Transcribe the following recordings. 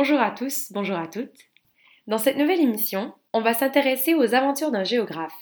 Bonjour à tous, bonjour à toutes. Dans cette nouvelle émission, on va s'intéresser aux aventures d'un géographe.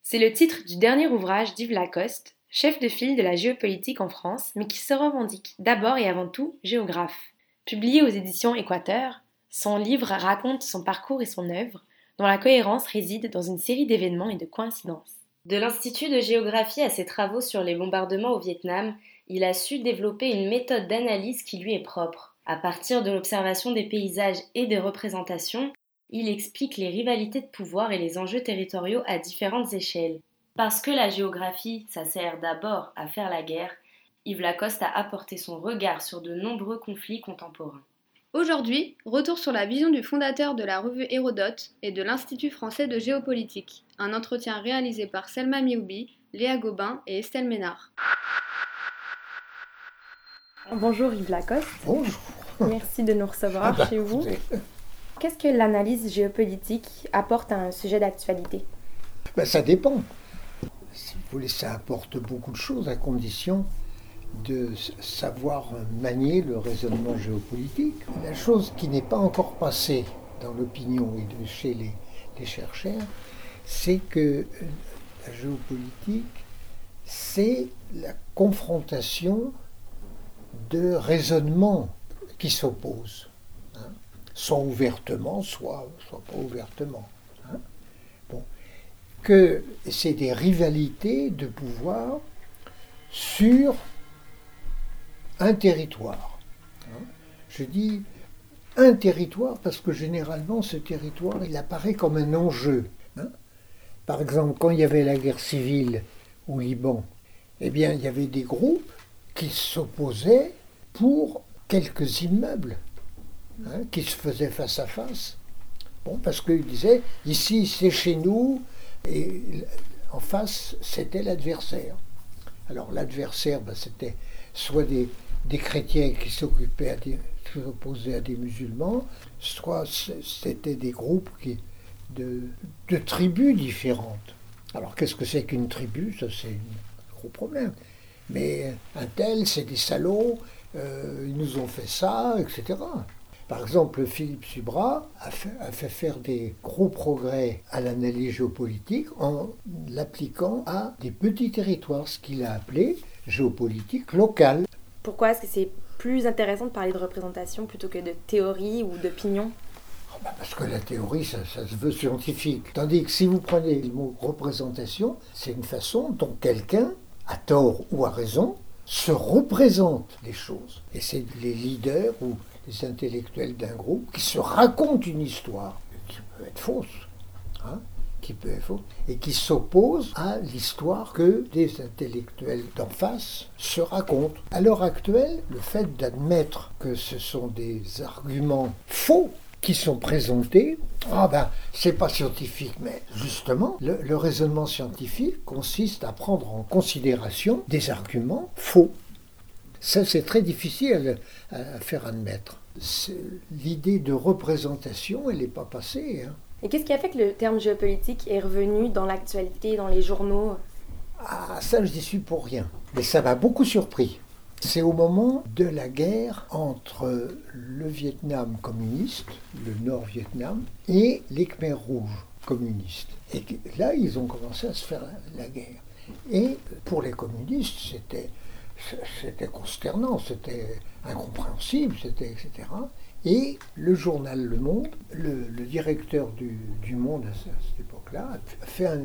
C'est le titre du dernier ouvrage d'Yves Lacoste, chef de file de la géopolitique en France, mais qui se revendique d'abord et avant tout géographe. Publié aux éditions Équateur, son livre raconte son parcours et son œuvre, dont la cohérence réside dans une série d'événements et de coïncidences. De l'Institut de géographie à ses travaux sur les bombardements au Vietnam, il a su développer une méthode d'analyse qui lui est propre. À partir de l'observation des paysages et des représentations, il explique les rivalités de pouvoir et les enjeux territoriaux à différentes échelles. Parce que la géographie, ça sert d'abord à faire la guerre, Yves Lacoste a apporté son regard sur de nombreux conflits contemporains. Aujourd'hui, retour sur la vision du fondateur de la revue Hérodote et de l'Institut français de géopolitique. Un entretien réalisé par Selma Mioubi, Léa Gobin et Estelle Ménard. Bonjour Yves Lacoste. Bonjour. Merci de nous recevoir Ah chez vous. Qu'est-ce que l'analyse géopolitique apporte à un sujet d'actualité? Ben, ça dépend. Si vous voulez, ça apporte beaucoup de choses à condition de savoir manier le raisonnement géopolitique. La chose qui n'est pas encore passée dans l'opinion et de- chez les, les chercheurs, c'est que euh, la géopolitique, c'est la confrontation de raisonnements qui s'opposent, hein, soit ouvertement, soit, pas ouvertement. hein. Que c'est des rivalités de pouvoir sur un territoire. hein. Je dis un territoire parce que généralement ce territoire il apparaît comme un enjeu. Par exemple, quand il y avait la guerre civile au Liban, eh bien il y avait des groupes qui s'opposaient pour quelques immeubles hein, qui se faisaient face à face. Bon, parce qu'ils disaient, ici c'est chez nous, et en face c'était l'adversaire. Alors l'adversaire, ben, c'était soit des, chrétiens qui s'occupaient à des, s'opposaient à des musulmans, soit c'était des groupes qui, de, de tribus différentes. Alors qu'est-ce que c'est qu'une tribu? Ça c'est un gros problème. Mais un tel, c'est des salauds, euh, ils nous ont fait ça, etc. Par exemple, Philippe Subra a fait, a fait faire des gros progrès à l'analyse géopolitique en l'appliquant à des petits territoires, ce qu'il a appelé géopolitique locale. Pourquoi est-ce que c'est plus intéressant de parler de représentation plutôt que de théorie ou d'opinion? Ah bah Parce que la théorie, ça, ça se veut scientifique. Tandis que si vous prenez le mot représentation, c'est une façon dont quelqu'un, à tort ou à raison, se représente les choses. Et c'est les leaders ou les intellectuels d'un groupe qui se racontent une histoire qui peut être fausse. hein, qui peut être fausse, et qui s'oppose à l'histoire que des intellectuels d'en face se racontent. À l'heure actuelle, le fait d'admettre que ce sont des arguments faux qui sont présentés, ah ben, c'est pas scientifique, mais justement, le, le raisonnement scientifique consiste à prendre en considération des arguments faux. Ça, c'est très difficile à, faire admettre. L'idée de représentation, elle n'est pas passée. hein. Et qu'est-ce qui a fait que le terme géopolitique est revenu dans l'actualité, dans les journaux? Ah, ça, je n'y suis pour rien. Mais ça m'a beaucoup surpris. C'est au moment de la guerre entre le Vietnam communiste, le Nord-Vietnam, et les Khmers rouges communistes. Et là, ils ont commencé à se faire la guerre. Et pour les communistes, c'était, c'était consternant, c'était incompréhensible, c'était etc. Et le journal Le Monde, le, directeur du, Monde à ce- à cette époque-là, a fait un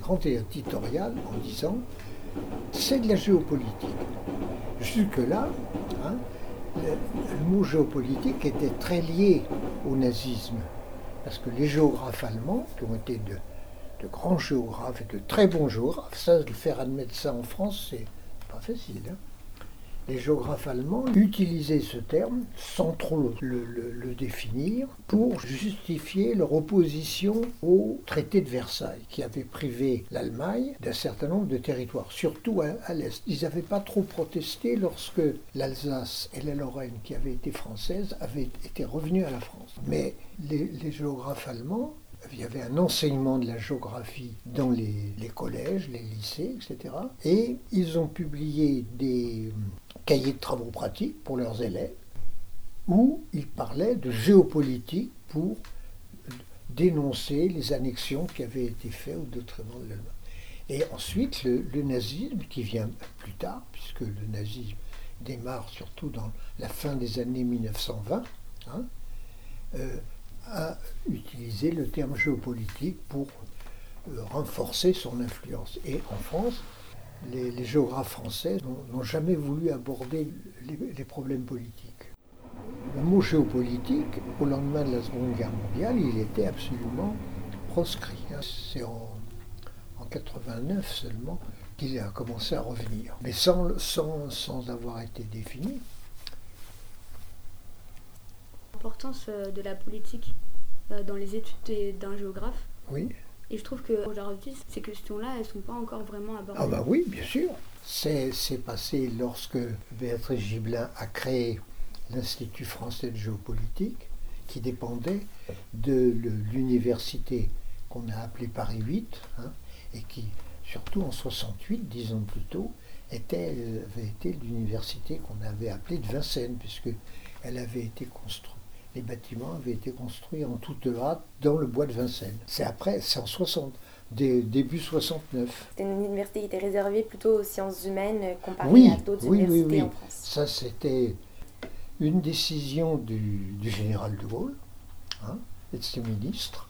grand éditorial en disant c'est de la géopolitique. Jusque-là, hein, le, mot géopolitique était très lié au nazisme. Parce que les géographes allemands, qui ont été de, de grands géographes et de très bons géographes, ça, de faire admettre ça en France, c'est pas facile. hein. Les géographes allemands utilisaient ce terme sans trop le, définir pour justifier leur opposition au traité de Versailles qui avait privé l'Allemagne d'un certain nombre de territoires, surtout à, l'Est. Ils n'avaient pas trop protesté lorsque l'Alsace et la Lorraine, qui avaient été françaises, avaient été revenues à la France. Mais les, géographes allemands il y avait un enseignement de la géographie dans les, collèges, les lycées, etc. Et ils ont publié des cahiers de travaux pratiques pour leurs élèves. où il parlait de géopolitique pour dénoncer les annexions qui avaient été faites au détriment de l'Allemagne. Et ensuite, le, nazisme, qui vient plus tard, puisque le nazisme démarre surtout dans la fin des années 1920, hein, euh, a utilisé le terme géopolitique pour euh, renforcer son influence. Et en France, les, géographes français n'ont jamais voulu aborder les, problèmes politiques. Le mot géopolitique, au lendemain de la Seconde Guerre mondiale, il était absolument proscrit. Hein. C'est en, en 89 seulement qu'il a commencé à revenir, mais sans, sans, sans avoir été défini. L'importance euh, de la politique euh, dans les études d'un géographe. Oui. Et je trouve qu'aujourd'hui, ces questions-là, elles ne sont pas encore vraiment abordées. Ah bah oui, bien sûr. C'est passé lorsque Béatrice Gibelin a créé l'Institut français de géopolitique, qui dépendait de l'université qu'on a appelée Paris 8, hein, et qui, surtout en 68, dix ans plus tôt, était, avait été l'université qu'on avait appelée de Vincennes, puisque elle avait été construite les bâtiments avaient été construits en toute hâte dans le bois de Vincennes. C'est après, c'est en 60, début 69. C'était une université qui était réservée plutôt aux sciences humaines comparée à d'autres universités en France. Ça, c'était une décision du, général de Gaulle hein, et de ses ministres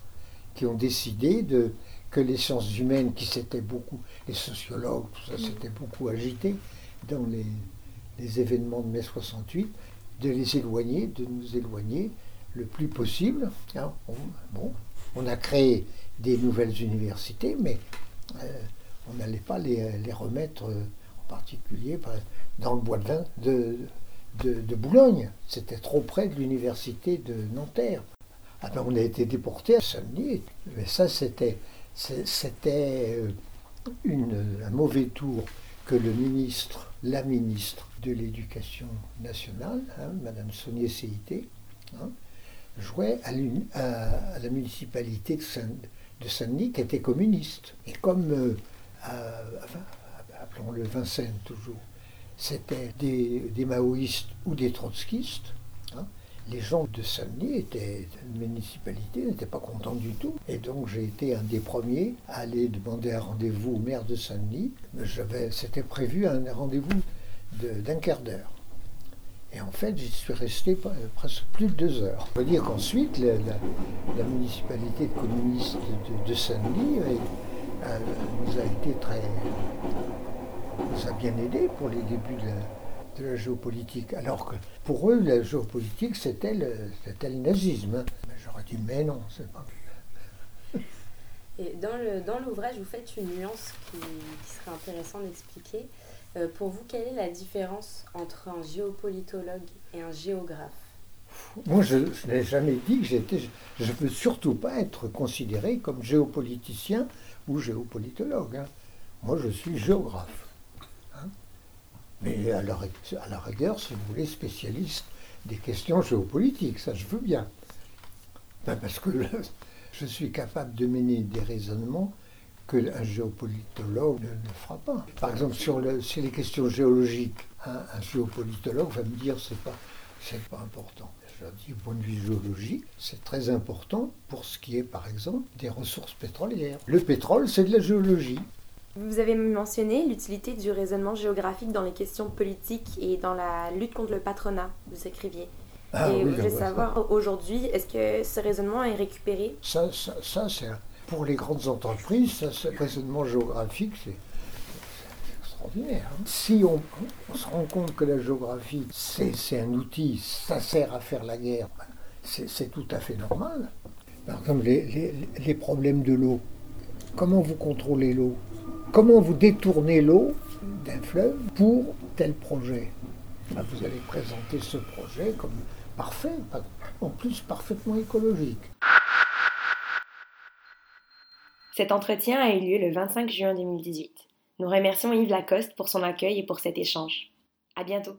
qui ont décidé de, que les sciences humaines, qui s'étaient beaucoup, les sociologues, tout ça s'était beaucoup agité dans les, les événements de mai 68, de les éloigner, de nous éloigner le plus possible. Hein, on, a créé des nouvelles universités, mais euh, on n'allait pas les, remettre euh, en particulier dans le bois de vin de, Boulogne. C'était trop près de l'université de Nanterre. Ah ben, on a été déporté à Saint-Denis. Mais ça, c'était, euh, un mauvais tour que le ministre, la ministre de l'Éducation nationale, hein, Madame Sonia Céité, hein, jouait à, la municipalité de Saint-Denis qui était communiste. Et comme, euh, appelons-le Vincennes toujours, c'était des, maoïstes ou des trotskistes, les gens de Saint-Denis étaient, la municipalité n'était pas content du tout. Et donc j'ai été un des premiers à aller demander un rendez-vous au maire de Saint-Denis. C'était prévu un rendez-vous d'un quart d'heure. Et en fait, j'y suis resté presque plus de deux heures. On peut dire qu'ensuite, la, municipalité de communiste de, Saint-Denis euh, nous a été très. nous a bien aidé pour les débuts de la, de la géopolitique. Alors que pour eux, la géopolitique, c'était le, le, nazisme. Hein. Mais j'aurais dit, mais non, c'est pas. Et dans l'ouvrage, dans vous faites une nuance qui, serait intéressante d'expliquer. Euh, pour vous, quelle est la différence entre un géopolitologue et un géographe? Moi, je, n'ai jamais dit que j'étais. Je ne veux surtout pas être considéré comme géopoliticien ou géopolitologue. Hein. Moi, je suis géographe. Mais à la, rigueur, si vous voulez, spécialiste des questions géopolitiques, ça je veux bien. Ben, parce que je suis capable de mener des raisonnements que un géopolitologue ne, fera pas. Par exemple, sur, le, les questions géologiques, un géopolitologue va me dire c'est pas c'est pas important. Je dis, du point de vue géologique, c'est très important pour ce qui est, par exemple, des ressources pétrolières. Le pétrole, c'est de la géologie. Vous avez mentionné l'utilité du raisonnement géographique dans les questions politiques et dans la lutte contre le patronat, vous écriviez. Ah, et je voulais savoir aujourd'hui, est-ce que ce raisonnement est récupéré? Ça, ça, c'est pour les grandes entreprises, ça, ce raisonnement géographique, c'est extraordinaire. Hein. Si on, se rend compte que la géographie, c'est un outil, ça sert à faire la guerre, ben, c'est tout à fait normal. Par exemple, les, les problèmes de l'eau. Comment vous contrôlez l'eau? Comment vous détournez l'eau d'un fleuve pour tel projet? Ben, Vous allez présenter ce projet comme parfait, en plus parfaitement écologique. Cet entretien a eu lieu le 25 juin 2018. Nous remercions Yves Lacoste pour son accueil et pour cet échange. À bientôt.